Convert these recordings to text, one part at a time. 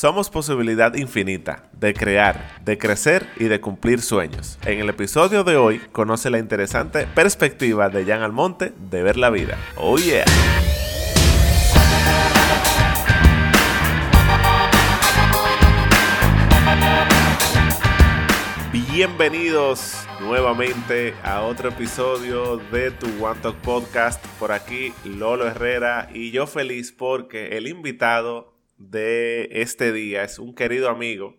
Somos posibilidad infinita de crear, de crecer y de cumplir sueños. En el episodio de hoy conoce la interesante perspectiva de Jan Almonte de ver la vida. Oh yeah. Bienvenidos nuevamente a otro episodio de tu One Talk Podcast. Por aquí Lolo Herrera y yo feliz porque el invitado de este día es un querido amigo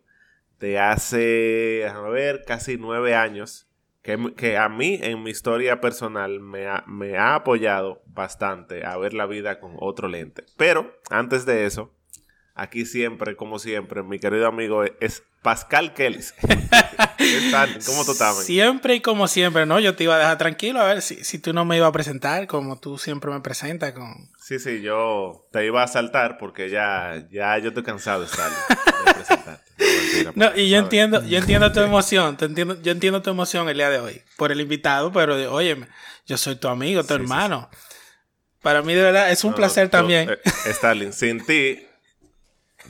de hace, a ver, casi nueve años, que, a mí en mi historia personal me ha, me ha apoyado bastante a ver la vida con otro lente. Pero antes de eso, aquí siempre, como siempre, mi querido amigo es Pascal Kellis. ¿Cómo tú estás? Siempre y como siempre, ¿no? Yo te iba a dejar tranquilo a ver si, si tú no me ibas a presentar como tú siempre me presentas con... Sí, sí, yo te iba a saltar porque ya, ya yo estoy cansado de estar de presentarte. No, y yo entiendo, yo entiendo tu emoción, te entiendo, yo entiendo tu emoción el día de hoy por el invitado, pero oye, yo soy tu amigo, tu hermano. Para mí de verdad es un placer también. Eh, Stalin, sin ti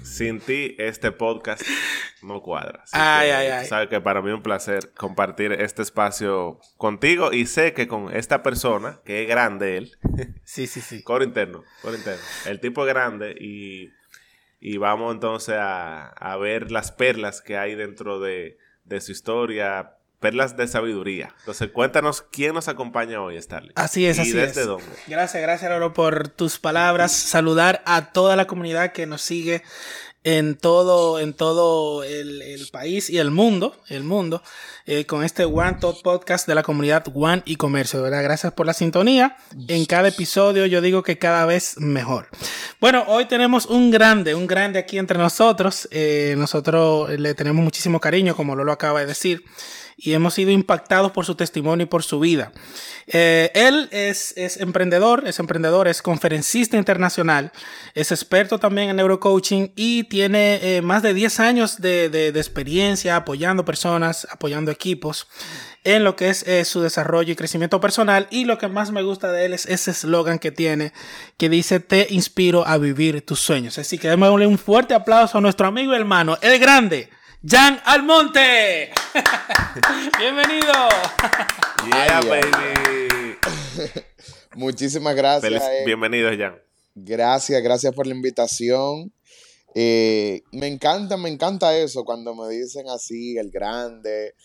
sin ti este podcast no cuadra. ay, ay, ay. Sabes que para mí es un placer compartir este espacio contigo y sé que con esta persona, que es grande él. Sí, sí, sí. Coro interno, coro interno. El tipo es grande y, y vamos entonces a, a, ver las perlas que hay dentro de, de su historia, perlas de sabiduría. Entonces, cuéntanos quién nos acompaña hoy, Starling. Así es, ¿Y así desde es. dónde? Gracias, gracias, Loro, por tus palabras. Saludar a toda la comunidad que nos sigue en todo, en todo el, el país y el mundo, el mundo, eh, con este One Talk Podcast de la comunidad One y Comercio. De verdad, gracias por la sintonía. En cada episodio yo digo que cada vez mejor. Bueno, hoy tenemos un grande, un grande aquí entre nosotros. Eh, nosotros le tenemos muchísimo cariño, como Lolo acaba de decir y hemos sido impactados por su testimonio y por su vida. Eh, él es, es, emprendedor, es emprendedor, es conferencista internacional, es experto también en neurocoaching y tiene eh, más de 10 años de, de, de, experiencia apoyando personas, apoyando equipos en lo que es eh, su desarrollo y crecimiento personal. Y lo que más me gusta de él es ese eslogan que tiene que dice, te inspiro a vivir tus sueños. Así que démosle un fuerte aplauso a nuestro amigo y hermano, el grande. Jan Almonte. Bienvenido. Yeah, baby. Muchísimas gracias. Feliz, bienvenido, Jan. Gracias, gracias por la invitación. Eh, me encanta, me encanta eso cuando me dicen así, el grande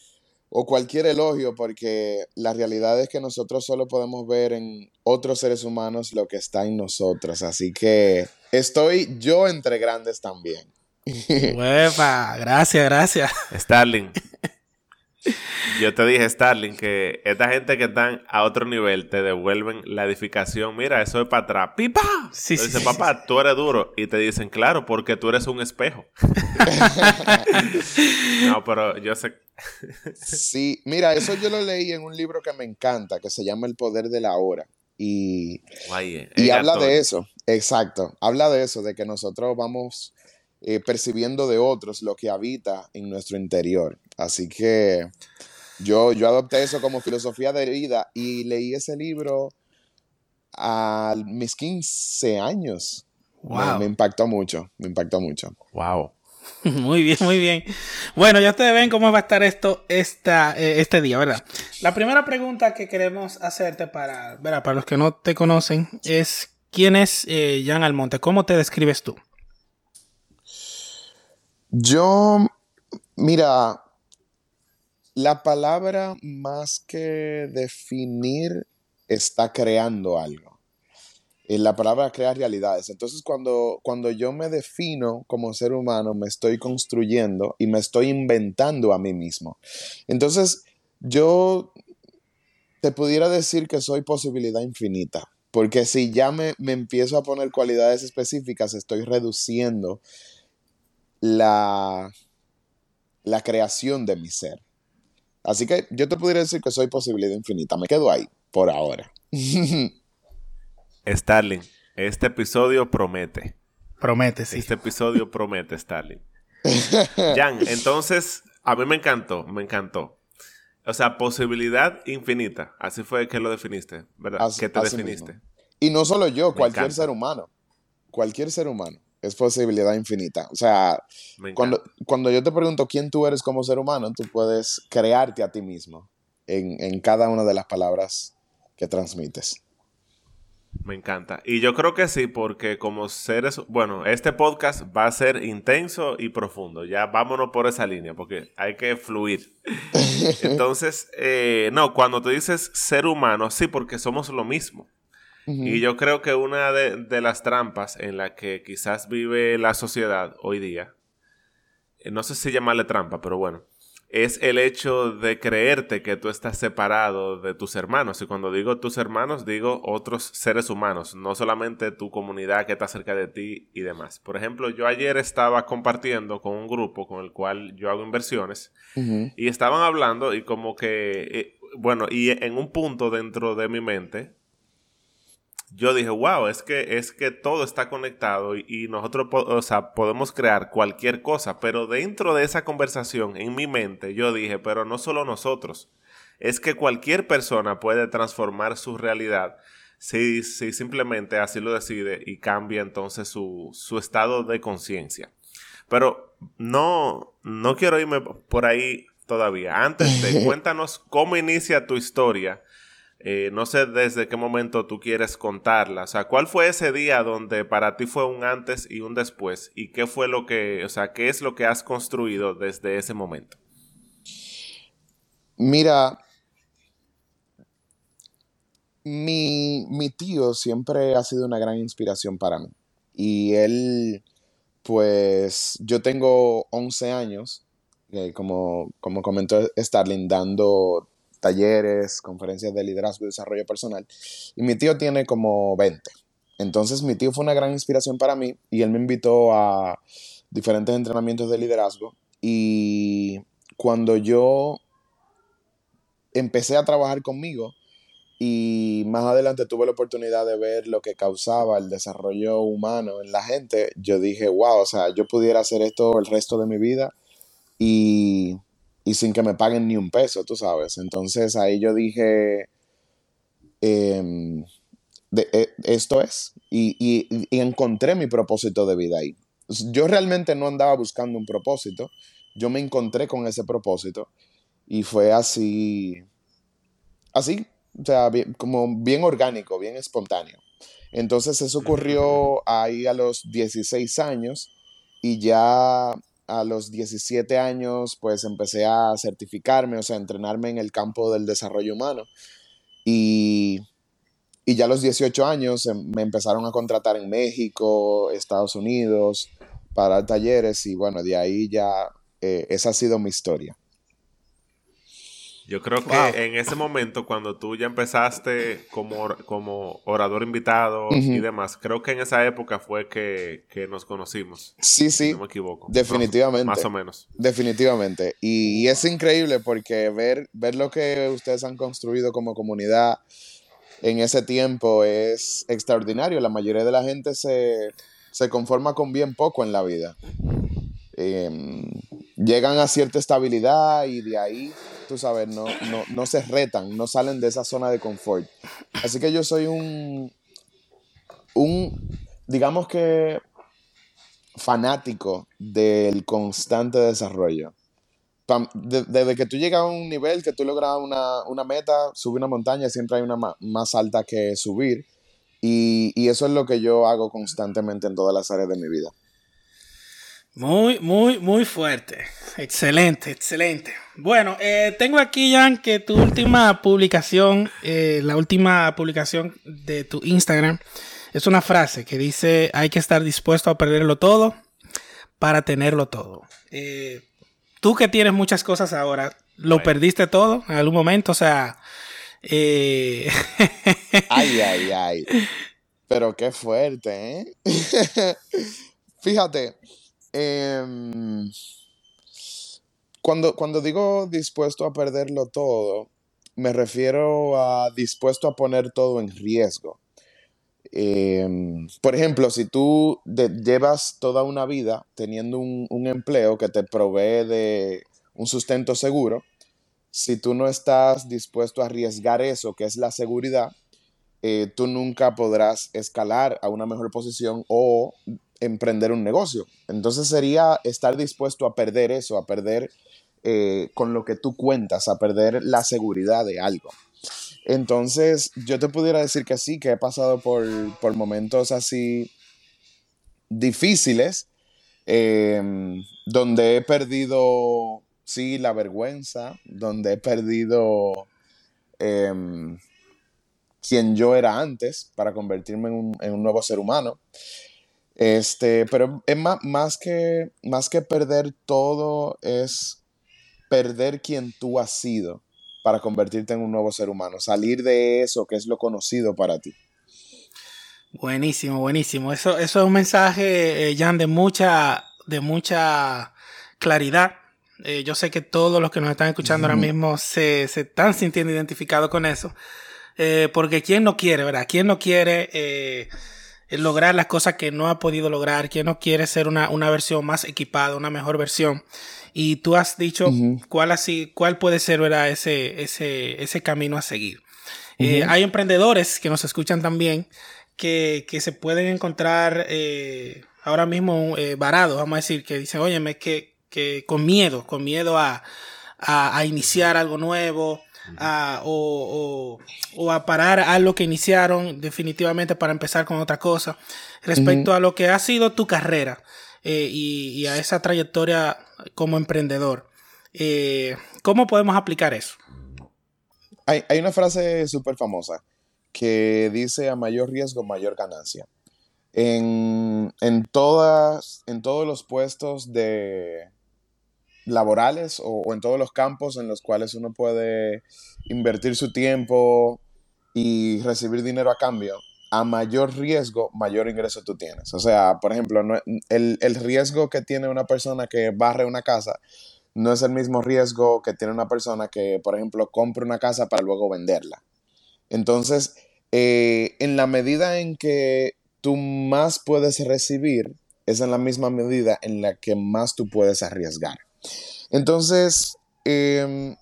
o cualquier elogio, porque la realidad es que nosotros solo podemos ver en otros seres humanos lo que está en nosotros. Así que estoy yo entre grandes también. Uepa, gracias, gracias. Starling. Yo te dije, Starling, que esta gente que están a otro nivel te devuelven la edificación. Mira, eso es para atrás. ¡Pipa! Sí, Dice, sí, sí, papá, sí. tú eres duro. Y te dicen, claro, porque tú eres un espejo. no, pero yo sé. sí, mira, eso yo lo leí en un libro que me encanta, que se llama El Poder de la Hora. Y, Guay, y habla de eso, exacto. Habla de eso, de que nosotros vamos eh, percibiendo de otros lo que habita en nuestro interior. Así que yo, yo adopté eso como filosofía de vida y leí ese libro a mis 15 años. Wow. Me, me, impactó mucho, me impactó mucho. Wow. Muy bien, muy bien. Bueno, ya ustedes ven cómo va a estar esto esta, eh, este día, ¿verdad? La primera pregunta que queremos hacerte para, ¿verdad? para los que no te conocen es ¿quién es eh, Jan Almonte? ¿Cómo te describes tú? Yo, mira, la palabra más que definir está creando algo. Eh, la palabra crea realidades. Entonces, cuando, cuando yo me defino como ser humano, me estoy construyendo y me estoy inventando a mí mismo. Entonces, yo te pudiera decir que soy posibilidad infinita. Porque si ya me, me empiezo a poner cualidades específicas, estoy reduciendo la, la creación de mi ser. Así que yo te podría decir que soy posibilidad infinita. Me quedo ahí por ahora. Starling, este episodio promete. Promete, sí. Este episodio promete, Starling. Jan, entonces, a mí me encantó, me encantó. O sea, posibilidad infinita. Así fue que lo definiste, ¿verdad? Así, que te definiste. Mismo. Y no solo yo, me cualquier encanta. ser humano. Cualquier ser humano. Es posibilidad infinita. O sea, cuando, cuando yo te pregunto quién tú eres como ser humano, tú puedes crearte a ti mismo en, en cada una de las palabras que transmites. Me encanta. Y yo creo que sí, porque como seres, bueno, este podcast va a ser intenso y profundo. Ya vámonos por esa línea, porque hay que fluir. Entonces, eh, no, cuando tú dices ser humano, sí, porque somos lo mismo. Y yo creo que una de, de, las trampas en la que quizás vive la sociedad hoy día, eh, no sé si llamarle trampa, pero bueno, es el hecho de creerte que tú estás separado de tus hermanos. Y cuando digo tus hermanos, digo otros seres humanos, no solamente tu comunidad que está cerca de ti y demás. Por ejemplo, yo ayer estaba compartiendo con un grupo con el cual yo hago inversiones y estaban hablando y como que, eh, bueno, y en un punto dentro de mi mente, yo dije, wow, es que, es que todo está conectado y, nosotros o sea, podemos crear cualquier cosa, pero dentro de esa conversación, en mi mente, yo dije, pero no solo nosotros, es que cualquier persona puede transformar su realidad si, si simplemente así lo decide y cambia entonces su, su estado de conciencia. Pero no, no quiero irme por ahí todavía. Antes de cuéntanos cómo inicia tu historia eh, no sé desde qué momento tú quieres contarla. O sea, ¿cuál fue ese día donde para ti fue un antes y un después? ¿Y qué fue lo que, o sea, qué es lo que has construido desde ese momento? Mira, mi, tío siempre ha sido una gran inspiración para mí. Y él, pues, yo tengo 11 años, eh, como, como comentó Starling, dando talleres, conferencias de liderazgo y desarrollo personal. Y mi tío tiene como 20. Entonces mi tío fue una gran inspiración para mí y él me invitó a diferentes entrenamientos de liderazgo. Y cuando yo empecé a trabajar conmigo y más adelante tuve la oportunidad de ver lo que causaba el desarrollo humano en la gente, yo dije, wow, o sea, yo pudiera hacer esto el resto de mi vida y y sin que me paguen ni un peso, tú sabes. Entonces ahí yo dije, em, e, esto es, y, encontré mi propósito de vida ahí. Yo realmente no andaba buscando un propósito, yo me encontré con ese propósito y fue así, así, o sea, como bien orgánico, bien espontáneo. Entonces eso ocurrió ahí a los 16 años y ya a los 17 años, pues empecé a certificarme, o sea, a entrenarme en el campo del desarrollo humano. Y, ya a los 18 años em, me empezaron a contratar en México, Estados Unidos, para talleres y bueno, de ahí ya eh, esa ha sido mi historia. Yo creo que en ese momento, cuando tú ya empezaste como, como orador invitado y demás, creo que en esa época fue que, nos conocimos. Sí, sí. no me equivoco. Definitivamente. Más, o menos. Definitivamente. Y, es increíble porque ver, ver lo que ustedes han construido como comunidad en ese tiempo es extraordinario. La mayoría de la gente se, se conforma con bien poco en la vida. Em, llegan a cierta estabilidad y de ahí tú sabes, no, no, se retan, no salen de esa zona de confort. Así que yo soy un, un, digamos que, fanático del constante desarrollo. Desde que tú llegas a un nivel, que tú logras una, meta, subir una montaña, siempre hay una más alta que subir. Y, y eso es lo que yo hago constantemente en todas las áreas de mi vida. Muy, muy, muy fuerte. Excelente, excelente. Bueno, eh, tengo aquí, Jan, que tu última publicación, eh, la última publicación de tu Instagram, es una frase que dice, hay que estar dispuesto a perderlo todo para tenerlo todo. Eh, tú que tienes muchas cosas ahora, ¿lo perdiste todo en algún momento? O sea... ay, ay, ay. Pero qué fuerte, ¿eh? Fíjate, Em, cuando, cuando digo dispuesto a perderlo todo, me refiero a dispuesto a poner todo en riesgo. Em, por ejemplo, si tú llevas toda una vida teniendo un, un, empleo que te provee de un sustento seguro, si tú no estás dispuesto a arriesgar eso, que es la seguridad, eh, tú nunca podrás escalar a una mejor posición o emprender un negocio. Entonces sería estar dispuesto a perder eso, a perder eh, con lo que tú cuentas, a perder la seguridad de algo. Entonces, yo te pudiera decir que sí, que he pasado por, momentos así difíciles, em, donde he perdido, sí, la vergüenza, donde he perdido em, quien yo era antes para convertirme en un nuevo ser humano. Este, pero es más, más, que, más que perder todo, es perder quien tú has sido para convertirte en un nuevo ser humano, salir de eso que es lo conocido para ti. Buenísimo, buenísimo. Eso, eso es un mensaje, eh, Jan, de mucha, de mucha claridad. Eh, yo sé que todos los que nos están escuchando ahora mismo se, se, están sintiendo identificados con eso. Eh, porque ¿quién no quiere, verdad? ¿Quién no quiere eh, lograr las cosas que no ha podido lograr? ¿Quién no quiere ser una, una versión más equipada, una mejor versión? Y tú has dicho cuál así, cuál puede ser, ¿verdad? Ese, ese, ese camino a seguir. Eh, hay emprendedores que nos escuchan también que, que se pueden encontrar ahora mismo varados, vamos a decir, que dicen, óyeme, que, que con miedo, con miedo a, a, a iniciar algo nuevo, o, a parar a lo que iniciaron definitivamente para empezar con otra cosa. Respecto a lo que ha sido tu carrera eh, y, a esa trayectoria como emprendedor, eh, ¿cómo podemos aplicar eso? Hay, una frase súper famosa que dice a mayor riesgo, mayor ganancia. En, en, todas, en todos los puestos de, laborales o, en todos los campos en los cuales uno puede invertir su tiempo y recibir dinero a cambio, a mayor riesgo, mayor ingreso tú tienes. O sea, por ejemplo, el, el, riesgo que tiene una persona que barre una casa no es el mismo riesgo que tiene una persona que, por ejemplo, compra una casa para luego venderla. Entonces, eh, en la medida en que tú más puedes recibir, es en la misma medida en la que más tú puedes arriesgar. Entonces, em,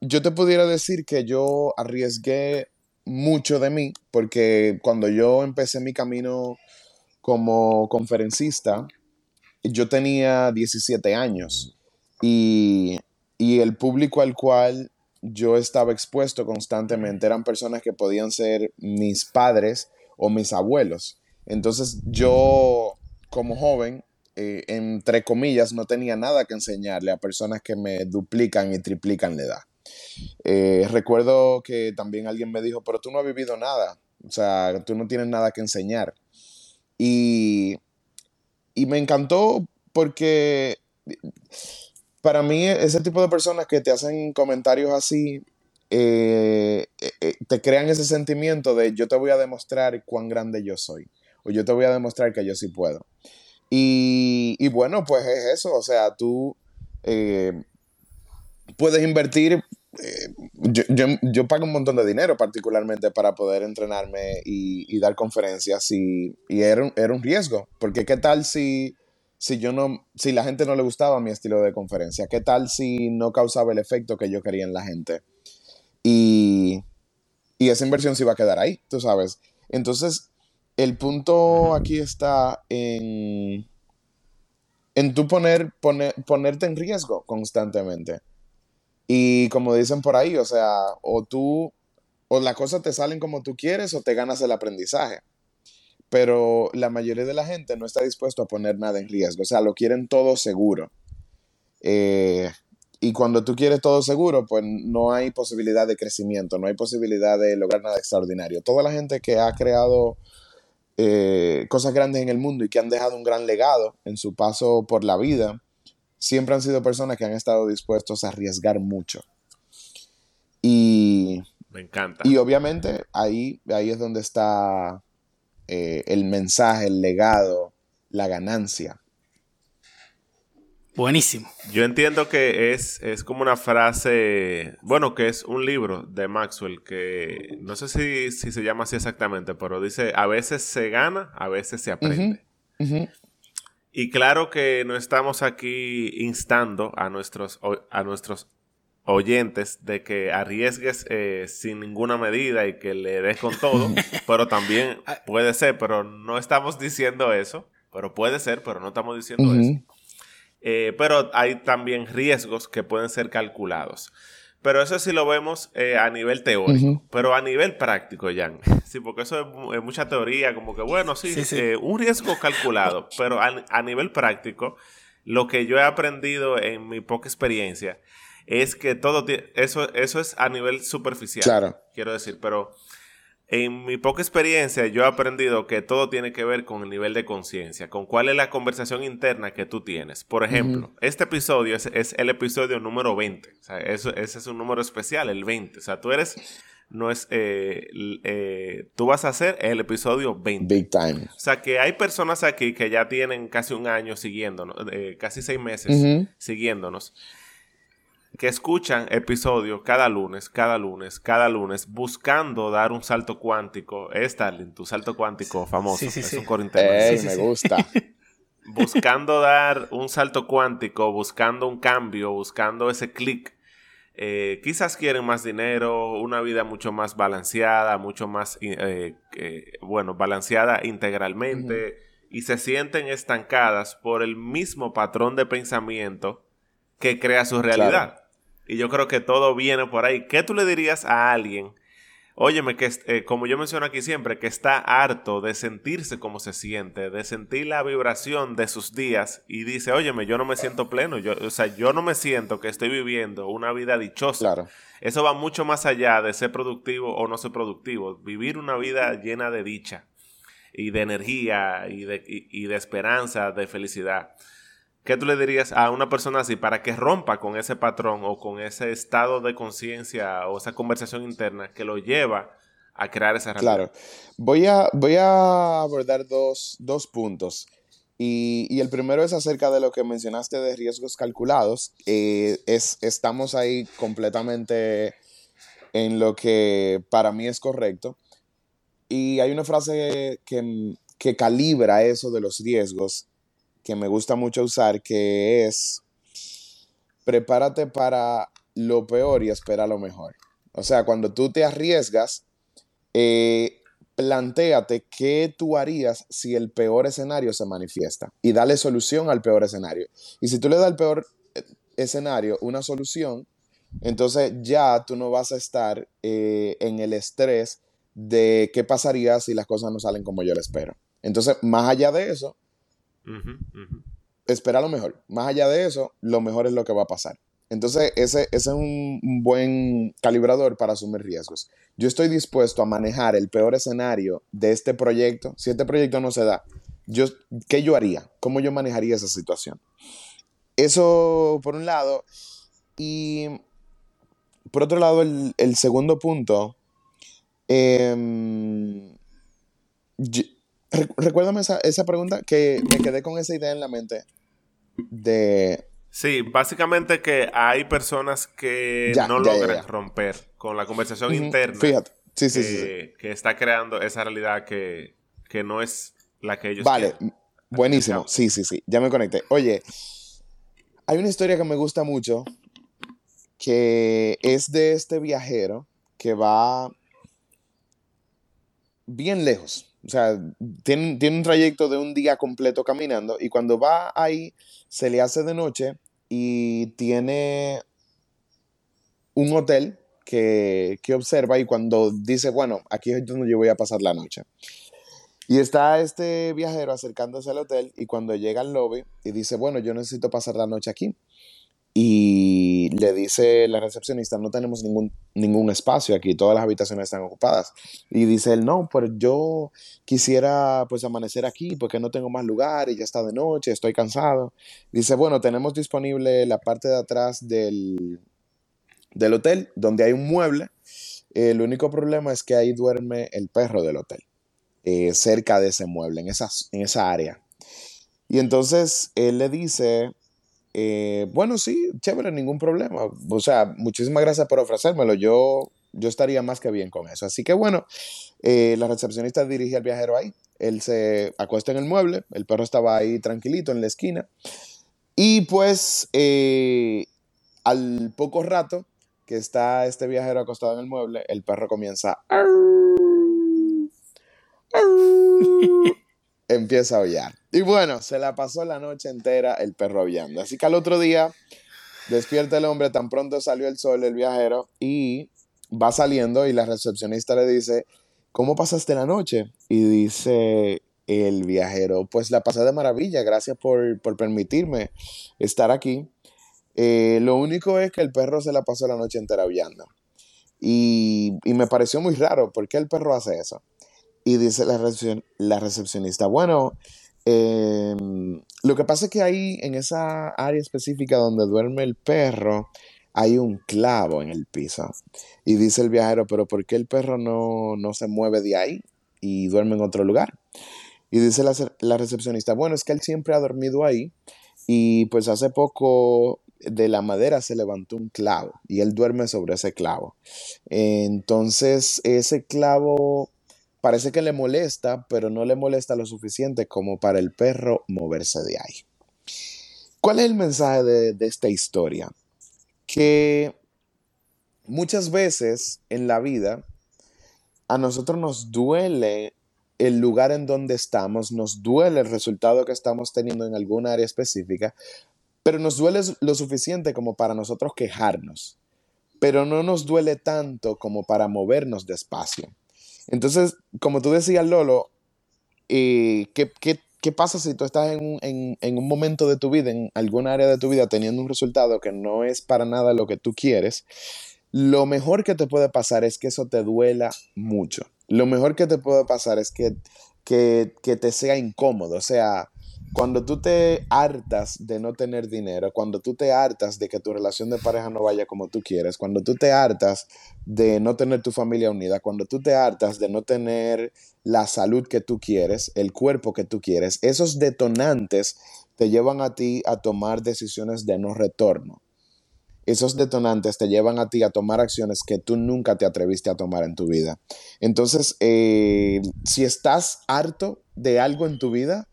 yo te pudiera decir que yo arriesgué mucho de mí, porque cuando yo empecé mi camino como conferencista, yo tenía 17 años y, y, el público al cual yo estaba expuesto constantemente eran personas que podían ser mis padres o mis abuelos. Entonces yo como joven eh, entre comillas, no tenía nada que enseñarle a personas que me duplican y triplican la edad. Eh, recuerdo que también alguien me dijo, pero tú no has vivido nada, o sea, tú no tienes nada que enseñar. Y, y me encantó porque para mí ese tipo de personas que te hacen comentarios así, eh, te crean ese sentimiento de yo te voy a demostrar cuán grande yo soy, o yo te voy a demostrar que yo sí puedo. Y, bueno, pues es eso, o sea, tú eh, puedes invertir, eh, yo, pago un montón de dinero particularmente para poder entrenarme y, dar conferencias y, era, un, era, un, riesgo, porque qué tal si, si yo no, si la gente no le gustaba mi estilo de conferencia, qué tal si no causaba el efecto que yo quería en la gente. Y, y esa inversión se iba a quedar ahí, tú sabes. Entonces, el punto aquí está en, en tú poner, ponerte en riesgo constantemente. Y como dicen por ahí, o sea, o tú, o las cosas te salen como tú quieres o te ganas el aprendizaje. Pero la mayoría de la gente no está dispuesto a poner nada en riesgo, o sea, lo quieren todo seguro. Eh, y cuando tú quieres todo seguro, pues no hay posibilidad de crecimiento, no hay posibilidad de lograr nada extraordinario. Toda la gente que ha creado eh, cosas grandes en el mundo y que han dejado un gran legado en su paso por la vida, siempre han sido personas que han estado dispuestos a arriesgar mucho. Y. Me encanta. Y obviamente ahí, ahí es donde está eh, el mensaje, el legado, la ganancia. Buenísimo. Yo entiendo que es, es como una frase, bueno, que es un libro de Maxwell que no sé si, se llama así exactamente, pero dice, a veces se gana, a veces se aprende. Y claro que no estamos aquí instando a nuestros, a nuestros oyentes de que arriesgues eh, sin ninguna medida y que le des con todo, pero también ah. puede ser, pero no estamos diciendo eso. Pero puede ser, pero no estamos diciendo eso. Eh, pero hay también riesgos que pueden ser calculados. Pero eso sí lo vemos eh, a nivel teórico. Pero a nivel práctico, Jan. Sí, porque eso es, mucha teoría, como que, bueno, sí, eh, un riesgo calculado. pero a, nivel práctico, lo que yo he aprendido en mi poca experiencia es que todo eso, eso es a nivel superficial. Claro. Quiero decir, pero en mi poca experiencia yo he aprendido que todo tiene que ver con el nivel de conciencia, con cuál es la conversación interna que tú tienes. Por ejemplo, este episodio es, el episodio número 20. O sea, eso, ese es un número especial, el 20. O sea, tú eres, no es, eh, eh, tú vas a hacer el episodio 20. Big time. O sea, que hay personas aquí que ya tienen casi un año siguiéndonos, eh, casi seis meses siguiéndonos que escuchan episodios cada lunes, cada lunes, cada lunes, buscando dar un salto cuántico. Es Starling, tu salto cuántico famoso. Sí, sí, es un coro me gusta. buscando dar un salto cuántico, buscando un cambio, buscando ese clic. Eh, quizás quieren más dinero, una vida mucho más balanceada, mucho más, eh, bueno, balanceada integralmente y se sienten estancadas por el mismo patrón de pensamiento que crea su realidad. Y yo creo que todo viene por ahí. ¿Qué tú le dirías a alguien? Óyeme, que eh, como yo menciono aquí siempre, que está harto de sentirse como se siente, de sentir la vibración de sus días y dice, óyeme, yo no me siento pleno, yo, o sea, yo no me siento que estoy viviendo una vida dichosa. Claro. Eso va mucho más allá de ser productivo o no ser productivo. Vivir una vida llena de dicha y de energía y de, y de esperanza, de felicidad. ¿Qué tú le dirías a una persona así para que rompa con ese patrón o con ese estado de conciencia o esa conversación interna que lo lleva a crear esa realidad? Claro. Voy a, voy a abordar dos, puntos. Y, el primero es acerca de lo que mencionaste de riesgos calculados. Eh, es, estamos ahí completamente en lo que para mí es correcto. Y hay una frase que, que calibra eso de los riesgos que me gusta mucho usar, que es prepárate para lo peor y espera lo mejor. O sea, cuando tú te arriesgas, eh, plantéate qué tú harías si el peor escenario se manifiesta y dale solución al peor escenario. Y si tú le das al peor eh, escenario una solución, entonces ya tú no vas a estar eh, en el estrés de qué pasaría si las cosas no salen como yo lo espero. Entonces, más allá de eso, Espera lo mejor. Más allá de eso, lo mejor es lo que va a pasar. Entonces, ese, es un buen calibrador para asumir riesgos. Yo estoy dispuesto a manejar el peor escenario de este proyecto. Si este proyecto no se da, yo, ¿qué yo haría? ¿Cómo yo manejaría esa situación? Eso por un lado. Y por otro lado, el, segundo punto. Em, recuérdame esa, esa pregunta que me quedé con esa idea en la mente de... Sí, básicamente que hay personas que no logran romper con la conversación interna. Fíjate, sí, sí, sí, Que está creando esa realidad que, no es la que ellos Vale, buenísimo. Sí, sí, sí, ya me conecté. Oye, hay una historia que me gusta mucho que es de este viajero que va bien lejos o sea, tiene, tiene, un trayecto de un día completo caminando y cuando va ahí se le hace de noche y tiene un hotel que, que observa y cuando dice, bueno, aquí es donde yo voy a pasar la noche. Y está este viajero acercándose al hotel y cuando llega al lobby y dice, bueno, yo necesito pasar la noche aquí. Y le dice la recepcionista, no tenemos ningún, ningún espacio aquí, todas las habitaciones están ocupadas. Y dice él, no, pero yo quisiera pues amanecer aquí porque no tengo más lugar y ya está de noche, estoy cansado. Dice, bueno, tenemos disponible la parte de atrás del, del hotel donde hay un mueble. el único problema es que ahí duerme el perro del hotel, eh, cerca de ese mueble, en esa, en esa área. Y entonces él le dice, eh, bueno, sí, chévere, ningún problema. O sea, muchísimas gracias por ofrecérmelo. Yo, yo estaría más que bien con eso. Así que bueno, eh, la recepcionista dirige al viajero ahí. Él se acuesta en el mueble. El perro estaba ahí tranquilito en la esquina. Y pues eh, al poco rato que está este viajero acostado en el mueble, el perro comienza... empieza a aullar. Y bueno, se la pasó la noche entera el perro aullando. Así que al otro día despierta el hombre, tan pronto salió el sol, el viajero, y va saliendo y la recepcionista le dice, ¿cómo pasaste la noche? Y dice el viajero, pues la pasé de maravilla, gracias por, permitirme estar aquí. Eh, lo único es que el perro se la pasó la noche entera aullando. Y, me pareció muy raro, ¿por qué el perro hace eso? Y dice la, la recepcionista, bueno, em, lo que pasa es que ahí en esa área específica donde duerme el perro, hay un clavo en el piso. Y dice el viajero, pero ¿por qué el perro no, se mueve de ahí y duerme en otro lugar? Y dice la, la, recepcionista, bueno, es que él siempre ha dormido ahí y pues hace poco de la madera se levantó un clavo y él duerme sobre ese clavo. Entonces ese clavo parece que le molesta, pero no le molesta lo suficiente como para el perro moverse de ahí. ¿Cuál es el mensaje de, esta historia? Que muchas veces en la vida a nosotros nos duele el lugar en donde estamos, nos duele el resultado que estamos teniendo en alguna área específica, pero nos duele lo suficiente como para nosotros quejarnos, pero no nos duele tanto como para movernos despacio. Entonces, como tú decías, Lolo, eh, ¿qué, pasa si tú estás en un, en un, momento de tu vida, en alguna área de tu vida, teniendo un resultado que no es para nada lo que tú quieres? Lo mejor que te puede pasar es que eso te duela mucho. Lo mejor que te puede pasar es que, que, que te sea incómodo. O sea, cuando tú te hartas de no tener dinero, cuando tú te hartas de que tu relación de pareja no vaya como tú quieres, cuando tú te hartas de no tener tu familia unida, cuando tú te hartas de no tener la salud que tú quieres, el cuerpo que tú quieres, esos detonantes te llevan a ti a tomar decisiones de no retorno. Esos detonantes te llevan a ti a tomar acciones que tú nunca te atreviste a tomar en tu vida. Entonces, eh, si estás harto de algo en tu vida,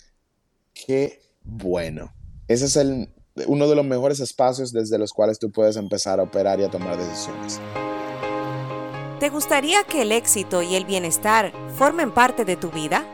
Qué bueno. Ese es el, uno de los mejores espacios desde los cuales tú puedes empezar a operar y a tomar decisiones. ¿Te gustaría que el éxito y el bienestar formen parte de tu vida?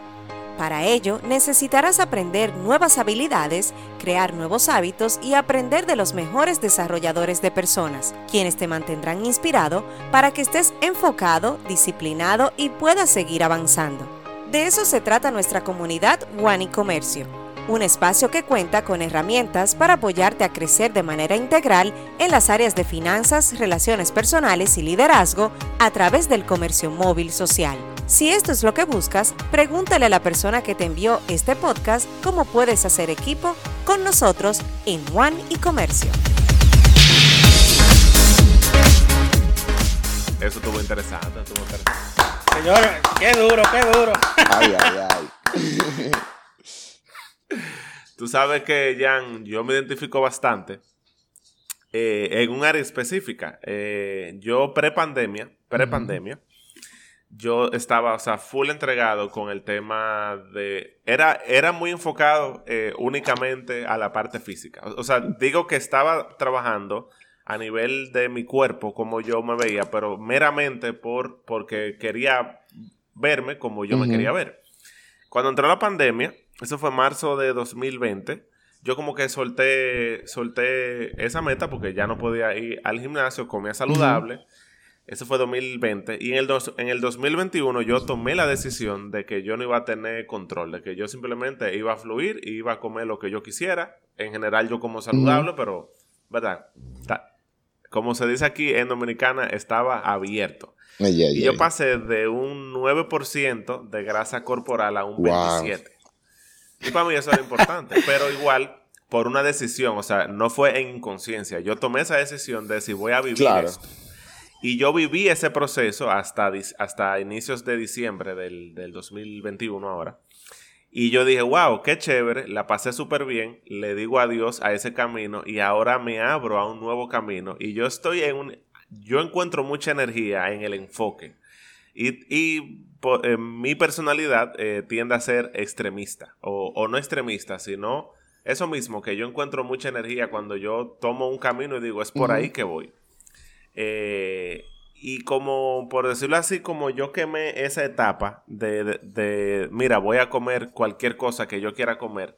Para ello, necesitarás aprender nuevas habilidades, crear nuevos hábitos y aprender de los mejores desarrolladores de personas, quienes te mantendrán inspirado para que estés enfocado, disciplinado y puedas seguir avanzando. De eso se trata nuestra comunidad One y Comercio un espacio que cuenta con herramientas para apoyarte a crecer de manera integral en las áreas de finanzas, relaciones personales y liderazgo a través del comercio móvil social. Si esto es lo que buscas, pregúntale a la persona que te envió este podcast cómo puedes hacer equipo con nosotros en One y Comercio. Eso estuvo interesante, estuvo interesante. Señor, qué duro, qué duro. Ay, ay, ay. Tú sabes que, Jan, yo me identifico bastante eh, en un área específica. Eh, yo pre-pandemia, pre-pandemia, yo estaba, o sea, full entregado con el tema de... Era, era muy enfocado eh, únicamente a la parte física. O, sea, digo que estaba trabajando a nivel de mi cuerpo como yo me veía, pero meramente por, porque quería verme como yo me quería ver. Cuando entró la pandemia, eso fue marzo de 2020. Yo como que solté, solté esa meta porque ya no podía ir al gimnasio, comía saludable. Eso fue 2020. Y en el, en el 2021 yo tomé la decisión de que yo no iba a tener control, de que yo simplemente iba a fluir y iba a comer lo que yo quisiera. En general yo como saludable, pero, ¿verdad? como se dice aquí en Dominicana, estaba abierto. y yo pasé de un 9% de grasa corporal a un 27%. Y para mí eso era importante, pero igual por una decisión, o sea, no fue en inconsciencia. Yo tomé esa decisión de si voy a vivir esto. Y yo viví ese proceso hasta, hasta inicios de diciembre del, del 2021 ahora. Y yo dije, wow, qué chévere, la pasé súper bien, le digo adiós a ese camino y ahora me abro a un nuevo camino. Y yo estoy en un, yo encuentro mucha energía en el enfoque. Y, y eh, mi personalidad eh, tiende a ser extremista, o, no extremista, sino eso mismo, que yo encuentro mucha energía cuando yo tomo un camino y digo, es por ahí que voy. Eh, y como, por decirlo así, como yo quemé esa etapa de, de, de, mira, voy a comer cualquier cosa que yo quiera comer.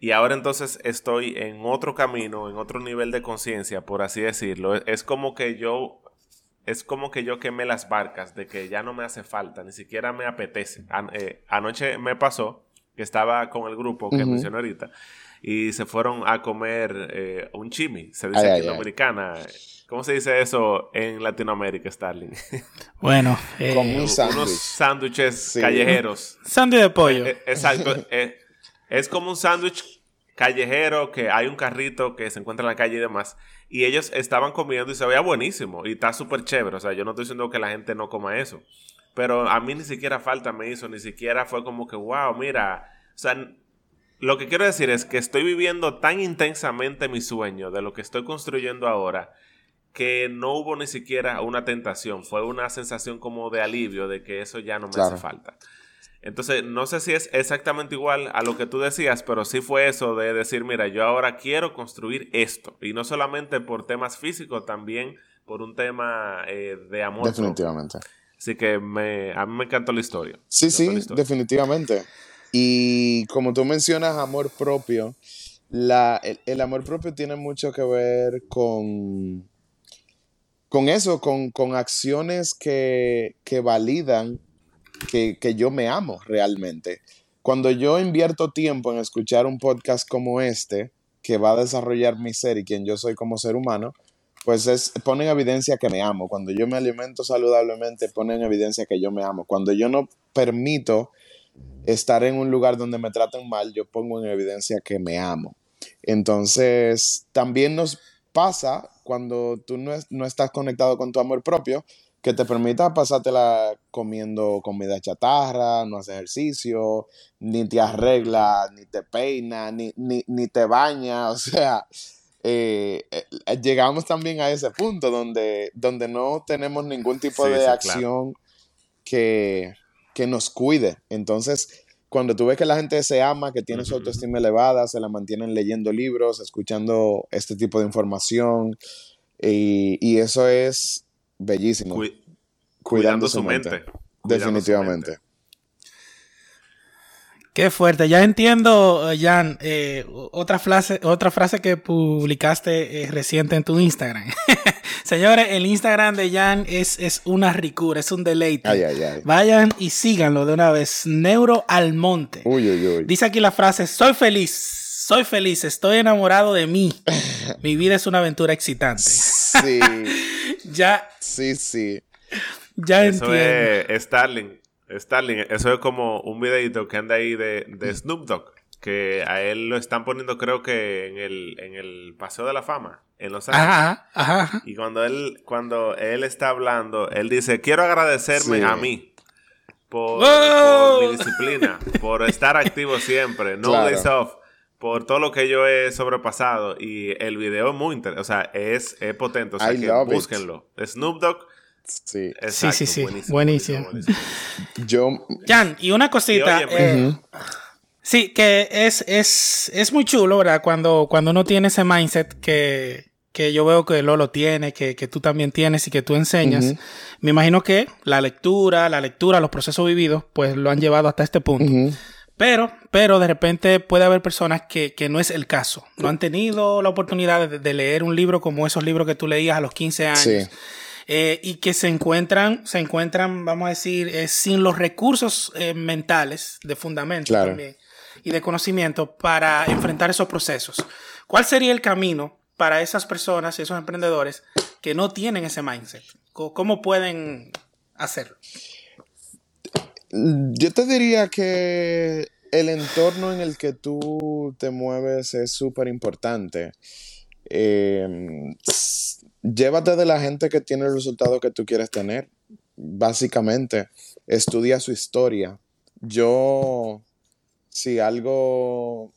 Y ahora entonces estoy en otro camino, en otro nivel de conciencia, por así decirlo. Es como que yo es como que yo quemé las barcas de que ya no me hace falta, ni siquiera me apetece. eh, anoche me pasó que estaba con el grupo que mencioné ahorita y se fueron a comer eh, un chimi, se dice aquí en Dominicana. ¿Cómo se dice eso en Latinoamérica, Starling? Bueno, eh, como un unos sándwiches sí. callejeros. Sándwich de pollo. Eh, exacto. Eh, es como un sándwich callejero que hay un carrito que se encuentra en la calle y demás. Y ellos estaban comiendo y se veía buenísimo. Y está súper chévere. O sea, yo no estoy diciendo que la gente no coma eso. Pero a mí ni siquiera falta me hizo. Ni siquiera fue como que, wow, mira. O sea, lo que quiero decir es que estoy viviendo tan intensamente mi sueño de lo que estoy construyendo ahora que no hubo ni siquiera una tentación. Fue una sensación como de alivio de que eso ya no me claro. hace falta. Entonces, no sé si es exactamente igual a lo que tú decías, pero sí fue eso de decir, mira, yo ahora quiero construir esto. Y no solamente por temas físicos, también por un tema eh, de amor. Definitivamente. Propio. Así que me, a mí me encantó la historia. Sí, sí, historia. definitivamente. Y como tú mencionas, amor propio, la, el, el, amor propio tiene mucho que ver con, con eso, con, con acciones que, que validan que, que, yo me amo realmente. Cuando yo invierto tiempo en escuchar un podcast como este, que va a desarrollar mi ser y quien yo soy como ser humano, pues es, pone en evidencia que me amo. Cuando yo me alimento saludablemente, pone en evidencia que yo me amo. Cuando yo no permito estar en un lugar donde me traten mal, yo pongo en evidencia que me amo. Entonces, también nos pasa cuando tú no, es, no estás conectado con tu amor propio, que te permita pasártela comiendo comida chatarra, no haces ejercicio, ni te arreglas, ni te peinas, ni, ni, ni te bañas, o sea, eh, eh, llegamos también a ese punto donde, donde no tenemos ningún tipo sí, de sí, acción claro. que, que nos cuide. Entonces, cuando tú ves que la gente se ama, que tiene uh -huh. su autoestima elevada, se la mantienen leyendo libros, escuchando este tipo de información, y, y eso es bellísimo. Cu cuidando, cuidando, su mente. mente. Definitivamente. Su mente. Qué fuerte. Ya entiendo, Jan, eh, otra, frase, otra frase que publicaste eh, reciente en tu Instagram. Señores, el Instagram de Jan es, es una ricura, es un deleite. Ay, ay, ay. Vayan y síganlo de una vez. Neuro Almonte. Uy, uy, uy. Dice aquí la frase, soy feliz, soy feliz, estoy enamorado de mí. Mi vida es una aventura excitante. Sí. ya. Sí, sí. Ya Eso entiendo. es Starling. Starling, eso es como un videito que anda ahí de, de Snoop Dogg. Que a él lo están poniendo, creo que en el, en el Paseo de la Fama, en Los Ángeles. Ajá, ajá. Y cuando él, cuando él está hablando, él dice: Quiero agradecerme Sí. a mí por, ¡Oh! por mi disciplina, por estar activo siempre, no Claro. days off, por todo lo que yo he sobrepasado. Y el video es muy interesante, o sea, es, es potente. O sea, I que love it. búsquenlo. Snoop Dogg. Sí. exacto, sí, sí. buenísimo, Buenísimo. buenísimo. Yo. Jan, y una cosita. Y óyeme. eh, Ujú. Sí, que es, es, es muy chulo, ¿verdad? Cuando, cuando uno tiene ese mindset que, que yo veo que Lolo tiene, que, que tú también tienes y que tú enseñas. Me imagino que la lectura, la lectura, los procesos vividos, pues lo han llevado hasta este punto. Pero, pero de repente puede haber personas que, que no es el caso. No han tenido la oportunidad de, de leer un libro como esos libros que tú leías a los 15 años. Sí. Eh, y que se encuentran, se encuentran, vamos a decir, eh, sin los recursos eh, mentales de fundamento Claro. también y de conocimiento para enfrentar esos procesos. ¿Cuál sería el camino para esas personas y esos emprendedores que no tienen ese mindset? ¿Cómo pueden hacerlo? Yo te diría que el entorno en el que tú te mueves es súper importante. S- llévate de la gente que tiene el resultado que tú quieres tener. Básicamente, estudia su historia. Yo, si algo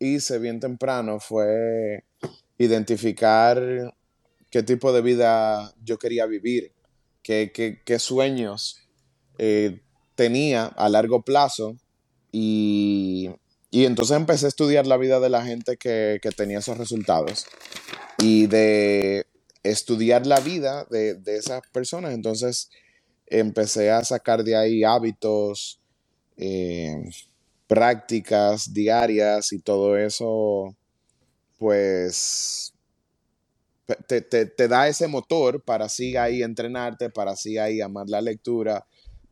hice bien temprano fue identificar qué tipo de vida yo quería vivir, qué, qué- qué sueños eh, tenía a largo plazo y, y entonces empecé a estudiar la vida de la gente que, que tenía esos resultados y de estudiar la vida de, de esas personas. Entonces empecé a sacar de ahí hábitos, eh, prácticas diarias y todo eso, pues te, da ese motor para así ahí entrenarte, para así ahí amar la lectura,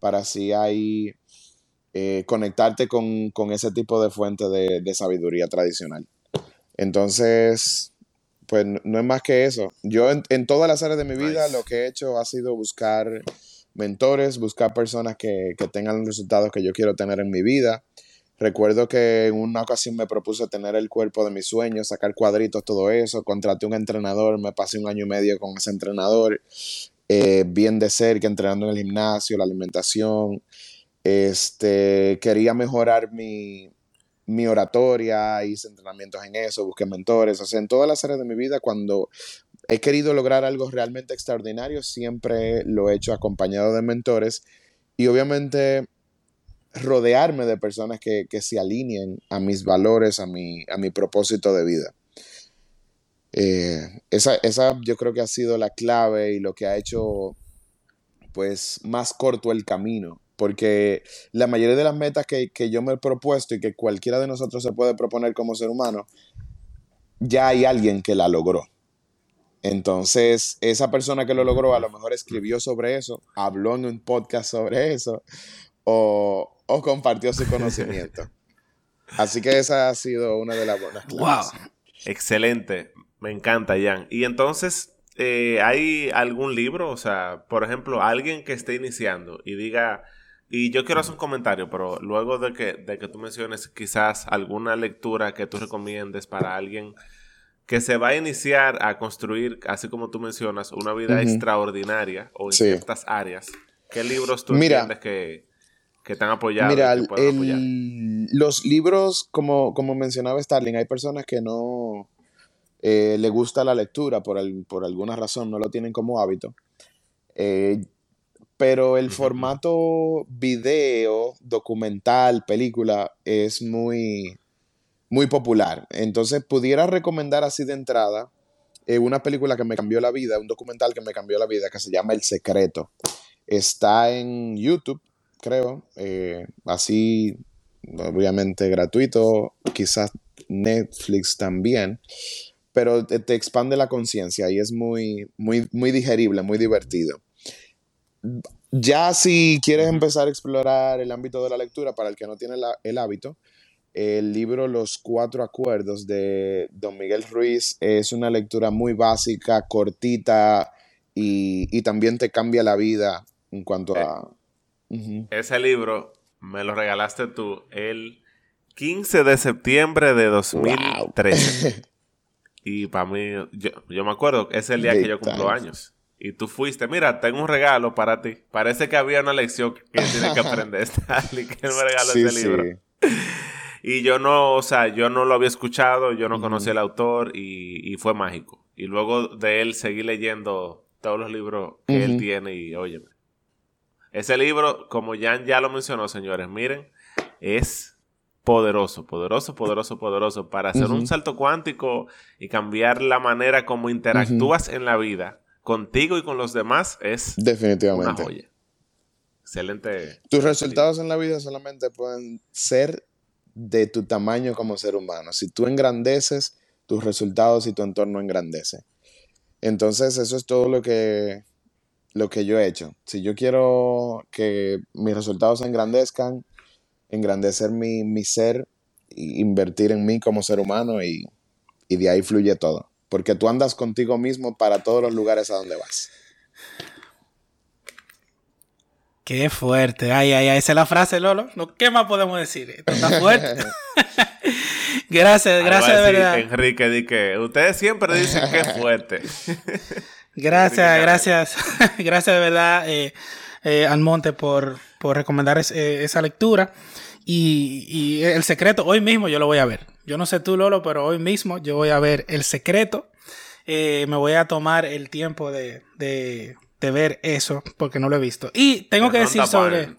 para así ahí eh, conectarte con, ese tipo de fuente de, sabiduría tradicional. Entonces, pues no es más que eso. Yo en, todas las áreas de mi vida lo que he hecho ha sido buscar mentores, buscar personas que, que tengan los resultados que yo quiero tener en mi vida. Recuerdo que en una ocasión me propuse tener el cuerpo de mis sueños, sacar cuadritos, todo eso. Contraté un entrenador, me pasé un año y medio con ese entrenador, eh, bien de cerca, entrenando en el gimnasio, la alimentación. Este, quería mejorar mi, mi oratoria, hice entrenamientos en eso, busqué mentores. O sea, en todas las áreas de mi vida, cuando he querido lograr algo realmente extraordinario, siempre lo he hecho acompañado de mentores. Y obviamente rodearme de personas que, se alineen a mis valores, a mi, a mi propósito de vida. Eh, esa, yo creo que ha sido la clave y lo que ha hecho pues más corto el camino, porque la mayoría de las metas que, que yo me he propuesto y que cualquiera de nosotros se puede proponer como ser humano, ya hay alguien que la logró. Entonces, esa persona que lo logró a lo mejor escribió sobre eso, habló en un podcast sobre eso, o, o compartió su conocimiento. Así que esa ha sido una de las buenas Wow. Excelente. Me encanta, Jan. Y entonces, eh, ¿hay algún libro? O sea, por ejemplo, alguien que esté iniciando y diga, y yo quiero hacer un comentario, pero luego de que, de que tú menciones quizás alguna lectura que tú recomiendes para alguien que se va a iniciar a construir, así como tú mencionas, una vida extraordinaria o en ciertas áreas, ¿qué libros tú entiendes que, que están apoyados. Mira, los libros, como, como mencionaba Starling, hay personas que no eh, le gusta la lectura por, por alguna razón, no lo tienen como hábito. Eh, pero el formato video, documental, película es muy, muy popular. Entonces, pudiera recomendar así de entrada eh, una película que me cambió la vida, un documental que me cambió la vida, que se llama El Secreto. Está en YouTube creo. Eh, así, obviamente gratuito, quizás Netflix también, pero te, expande la conciencia y es muy, muy, muy digerible, muy divertido. Ya si quieres empezar a explorar el ámbito de la lectura, para el que no tiene el hábito, el libro Los Cuatro Acuerdos de Don Miguel Ruiz es una lectura muy básica, cortita y, y también te cambia la vida en cuanto a, ese libro me lo regalaste tú el 15 de septiembre de 2013. y para mí, yo, me acuerdo, es el día que yo cumplo años. Y tú fuiste, mira, tengo un regalo para ti. Parece que había una lección que tienes que aprender, Stanley, que me regaló ese libro. Y yo no, o sea, yo no lo había escuchado, yo no conocía al autor y, fue mágico. Y luego de él seguí leyendo todos los libros que él tiene y óyeme. Ese libro, como Jan ya lo mencionó, señores, miren, es poderoso, poderoso, poderoso, poderoso para hacer un salto cuántico y cambiar la manera como interactúas en la vida contigo y con los demás es definitivamente una joya. Excelente. Tus resultados en la vida solamente pueden ser de tu tamaño como ser humano. Si tú engrandeces, tus resultados y tu entorno engrandece. Entonces, eso es todo lo que lo que yo he hecho. Si yo quiero que mis resultados se engrandezcan, engrandecer mi, mi ser, invertir en mí como ser humano y, de ahí fluye todo. Porque tú andas contigo mismo para todos los lugares a donde vas. Qué fuerte. Ay, ay, ay. Esa es la frase, Lolo. ¿Qué más podemos decir? Esto está fuerte. gracias, gracias de verdad. Enrique, di que ustedes siempre dicen que es fuerte. Gracias, gracias, gracias de verdad, eh, eh, Almonte, por, por recomendar eh, esa lectura. Y, el secreto, hoy mismo yo lo voy a ver. Yo no sé tú, Lolo, pero hoy mismo yo voy a ver el secreto. me voy a tomar el tiempo de, ver eso, porque no lo he visto. Y tengo que decir sobre.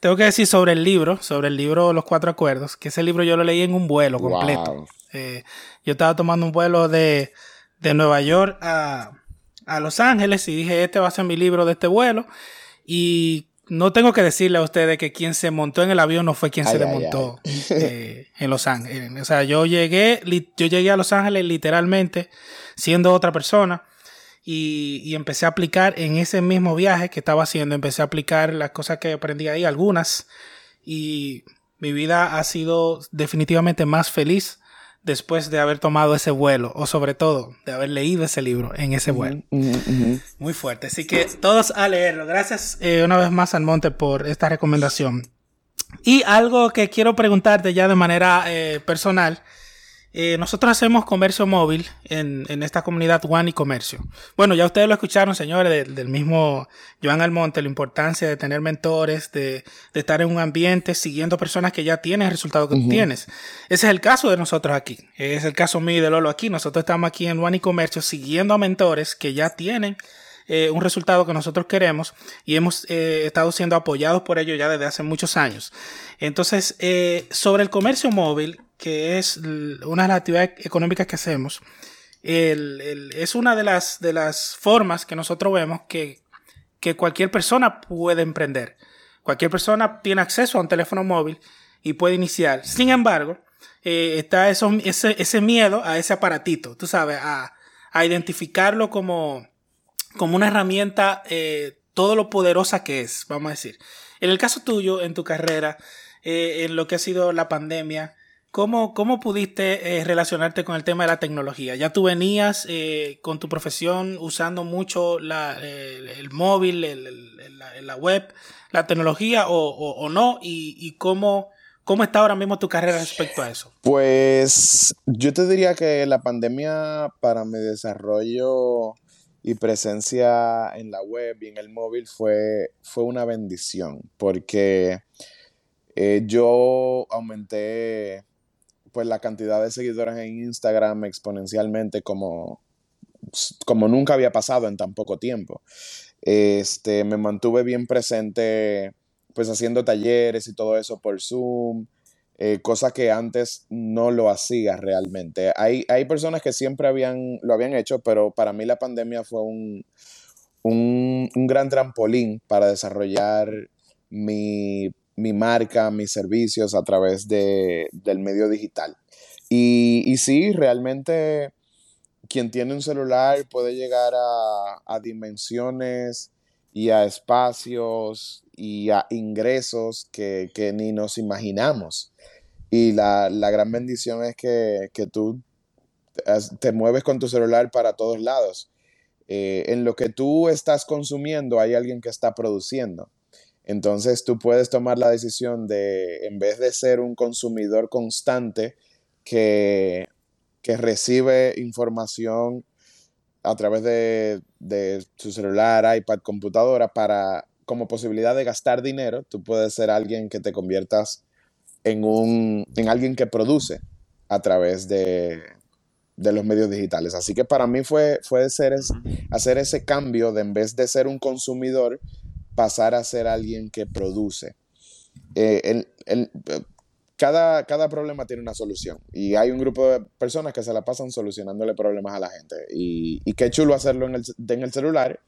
Tengo que decir sobre el libro, sobre el libro Los Cuatro Acuerdos, que ese libro yo lo leí en un vuelo completo. yo estaba tomando un vuelo de, de Nueva York a, a Los Ángeles y dije, este va a ser mi libro de este vuelo. Y no tengo que decirle a ustedes que quien se montó en el avión no fue quien se desmontó eh, en Los Ángeles. O sea, yo llegué, yo llegué a Los Ángeles literalmente siendo otra persona y, y, empecé a aplicar en ese mismo viaje que estaba haciendo, empecé a aplicar las cosas que aprendí ahí, algunas, y mi vida ha sido definitivamente más feliz después de haber tomado ese vuelo o sobre todo de haber leído ese libro en ese vuelo. Muy fuerte. Así que todos a leerlo. Gracias eh, una vez más al Monte por esta recomendación. Y algo que quiero preguntarte ya de manera eh, personal eh, nosotros hacemos comercio móvil en, en, esta comunidad One y Comercio. Bueno, ya ustedes lo escucharon, señores, del mismo Joan Almonte, la importancia de tener mentores, de, de, estar en un ambiente siguiendo personas que ya tienen el resultado que tú tienes. Ese es el caso de nosotros aquí. Es el caso mío y de Lolo aquí. Nosotros estamos aquí en One y Comercio siguiendo a mentores que ya tienen eh, un resultado que nosotros queremos y hemos eh, estado siendo apoyados por ellos ya desde hace muchos años. Entonces, eh, sobre el comercio móvil, que es una de las actividades económicas que hacemos, es una de las, de las formas que nosotros vemos que, que cualquier persona puede emprender. Cualquier persona tiene acceso a un teléfono móvil y puede iniciar. Sin embargo, eh, está eso, ese, ese, miedo a ese aparatito, tú sabes, a, a identificarlo como, como una herramienta eh, todo lo poderosa que es, vamos a decir. En el caso tuyo, en tu carrera, eh, en lo que ha sido la pandemia, ¿Cómo, cómo pudiste eh, relacionarte con el tema de la tecnología? ¿Ya tú venías eh, con tu profesión usando mucho el, móvil, la, web, la tecnología o, no? ¿Y, y cómo, cómo, está ahora mismo tu carrera respecto a eso? Pues yo te diría que la pandemia para mi desarrollo y presencia en la web y en el móvil fue, fue una bendición porque eh, yo aumenté pues la cantidad de seguidores en Instagram exponencialmente como, como nunca había pasado en tan poco tiempo. Este, me mantuve bien presente pues haciendo talleres y todo eso por Zoom, eh, cosa que antes no lo hacía realmente. Hay, hay personas que siempre habían, lo habían hecho, pero para mí la pandemia fue un, un, un gran trampolín para desarrollar mi mi marca, mis servicios a través de, del medio digital. Y, y, sí, realmente quien tiene un celular puede llegar a, a dimensiones y a espacios y a ingresos que, que ni nos imaginamos. Y la, la gran bendición es que, que, tú te mueves con tu celular para todos lados. Eh, en lo que tú estás consumiendo hay alguien que está produciendo. Entonces tú puedes tomar la decisión de, en vez de ser un consumidor constante que, que recibe información a través de, de, su celular, iPad, computadora, para como posibilidad de gastar dinero, tú puedes ser alguien que te conviertas en, un, en alguien que produce a través de, de los medios digitales. Así que para mí fue, fue hacer, hacer ese cambio de en vez de ser un consumidor, pasar a ser alguien que produce. Eh, cada, cada, problema tiene una solución y hay un grupo de personas que se la pasan solucionándole problemas a la gente y, y qué chulo hacerlo en el, en el, celular,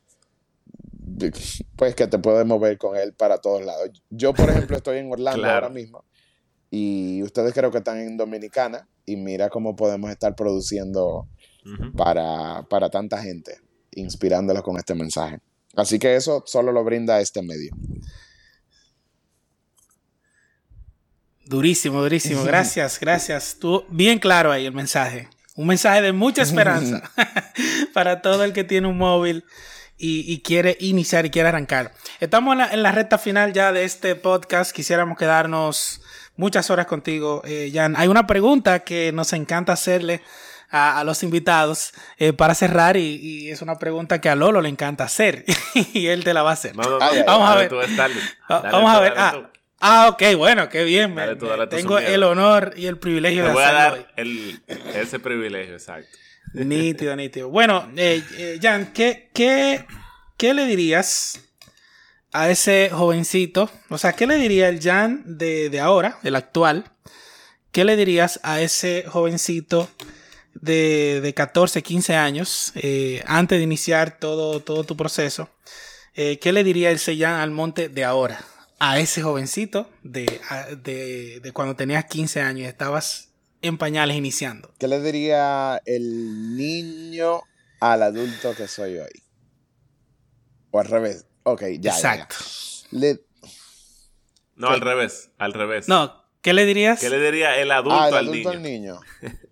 pues que te puedes mover con él para todos lados. Yo, por ejemplo, estoy en Orlando ahora mismo y ustedes creo que están en Dominicana y mira cómo podemos estar produciendo para, para tanta gente, inspirándolos con este mensaje. Así que eso solo lo brinda este medio. Durísimo, durísimo. Gracias, gracias. Tú bien claro ahí el mensaje. Un mensaje de mucha esperanza para todo el que tiene un móvil y, quiere iniciar y quiere arrancar. Estamos en la, recta final ya de este podcast. Quisiéramos quedarnos muchas horas contigo, eh, Jan. Hay una pregunta que nos encanta hacerle a, los invitados eh, para cerrar y, es una pregunta que a Lolo le encanta hacer y él te la va a hacer. vamos a ver. vamos a ver. Ah, ah, ok, bueno, qué bien. tengo el honor y el privilegio de voy a dar ese privilegio, exacto. Nítido, nítido. Bueno, eh, eh, Jan, ¿qué, qué, qué le dirías a ese jovencito? O sea, ¿qué le diría el Jan de, de ahora, el actual? ¿Qué le dirías a ese jovencito de, de 14, 15 años, eh, antes de iniciar todo, todo tu proceso, eh, ¿qué le diría el Seyán Almonte de ahora? A ese jovencito de, de, de cuando tenías 15 años y estabas en pañales iniciando. ¿Qué le diría el niño al adulto que soy hoy? O al revés. Ok, ya. Exacto. ya, ya. Le- No, al revés, al revés. No, ¿qué le dirías? ¿Qué le diría el adulto, ah, el al, adulto niño? al niño.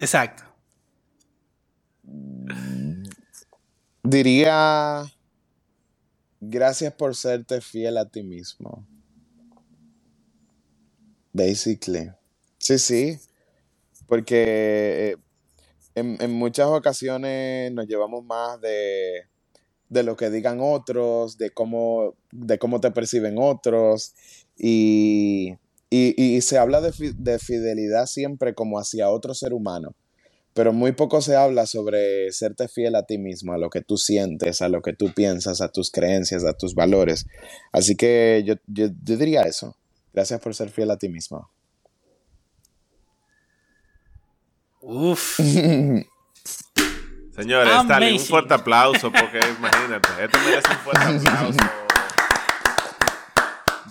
Exacto. Diría. Gracias por serte fiel a ti mismo. Basically. Sí, sí. Porque eh, en, en muchas ocasiones nos llevamos más de, de lo que digan otros, de cómo, de cómo te perciben otros. Y, y- y se habla de, fi- de fidelidad siempre como hacia otro ser humano. Pero muy poco se habla sobre serte fiel a ti mismo, a lo que tú sientes, a lo que tú piensas, a tus creencias, a tus valores. Así que yo, yo, yo diría eso. Gracias por ser fiel a ti mismo. Uf. Señores, Stalin, un fuerte aplauso porque imagínate, esto merece un fuerte aplauso.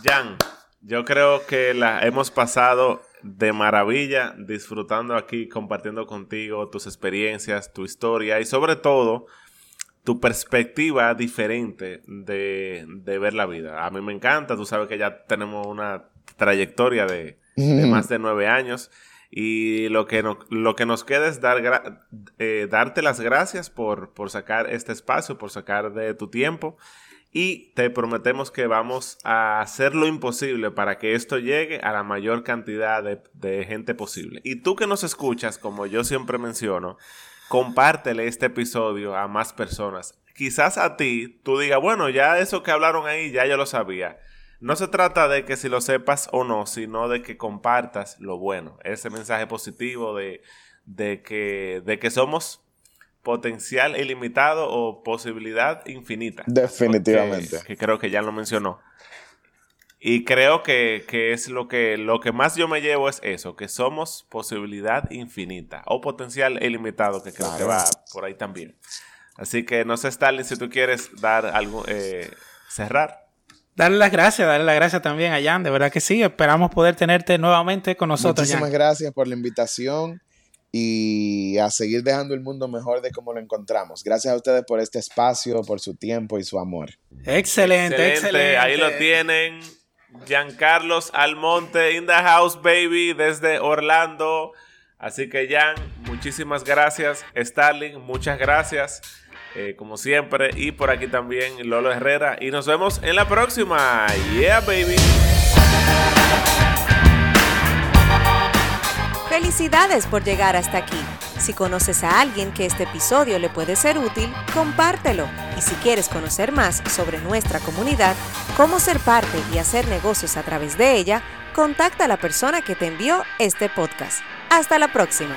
Jan, yo creo que la hemos pasado de maravilla disfrutando aquí, compartiendo contigo tus experiencias, tu historia y sobre todo tu perspectiva diferente de, de ver la vida. A mí me encanta, tú sabes que ya tenemos una trayectoria de, de más de nueve años. Y lo que, no- lo que nos queda es dar eh, darte las gracias por, por sacar este espacio, por sacar de tu tiempo. Y te prometemos que vamos a hacer lo imposible para que esto llegue a la mayor cantidad de, gente posible. Y tú que nos escuchas, como yo siempre menciono, compártele este episodio a más personas. Quizás a ti tú digas, bueno, ya eso que hablaron ahí, ya yo lo sabía. No se trata de que si lo sepas o no, sino de que compartas lo bueno, ese mensaje positivo de que somos potencial ilimitado o posibilidad infinita. Definitivamente. Que, que creo que ya lo mencionó. Y creo que, que es lo que, lo que más yo me llevo es eso, que somos posibilidad infinita o potencial ilimitado, que creo que Claro. va por ahí también. Así que no sé, Stalin, si tú quieres dar algo, eh, cerrar. Darle las gracias, darle las gracias también a Jan, de verdad que sí. Esperamos poder tenerte nuevamente con nosotros, Muchísimas Jan. gracias por la invitación y a seguir dejando el mundo mejor de como lo encontramos. Gracias a ustedes por este espacio, por su tiempo y su amor. Excelente, excelente. Ahí lo tienen. Giancarlos Almonte in the house, baby, desde Orlando. Así que, Jan, muchísimas gracias. Starling, muchas gracias. eh, como siempre. Y por aquí también Lolo Herrera. Y nos vemos en la próxima. Yeah, baby. Felicidades por llegar hasta aquí. Si conoces a alguien que este episodio le puede ser útil, compártelo. Y si quieres conocer más sobre nuestra comunidad, cómo ser parte y hacer negocios a través de ella, contacta a la persona que te envió este podcast. Hasta la próxima.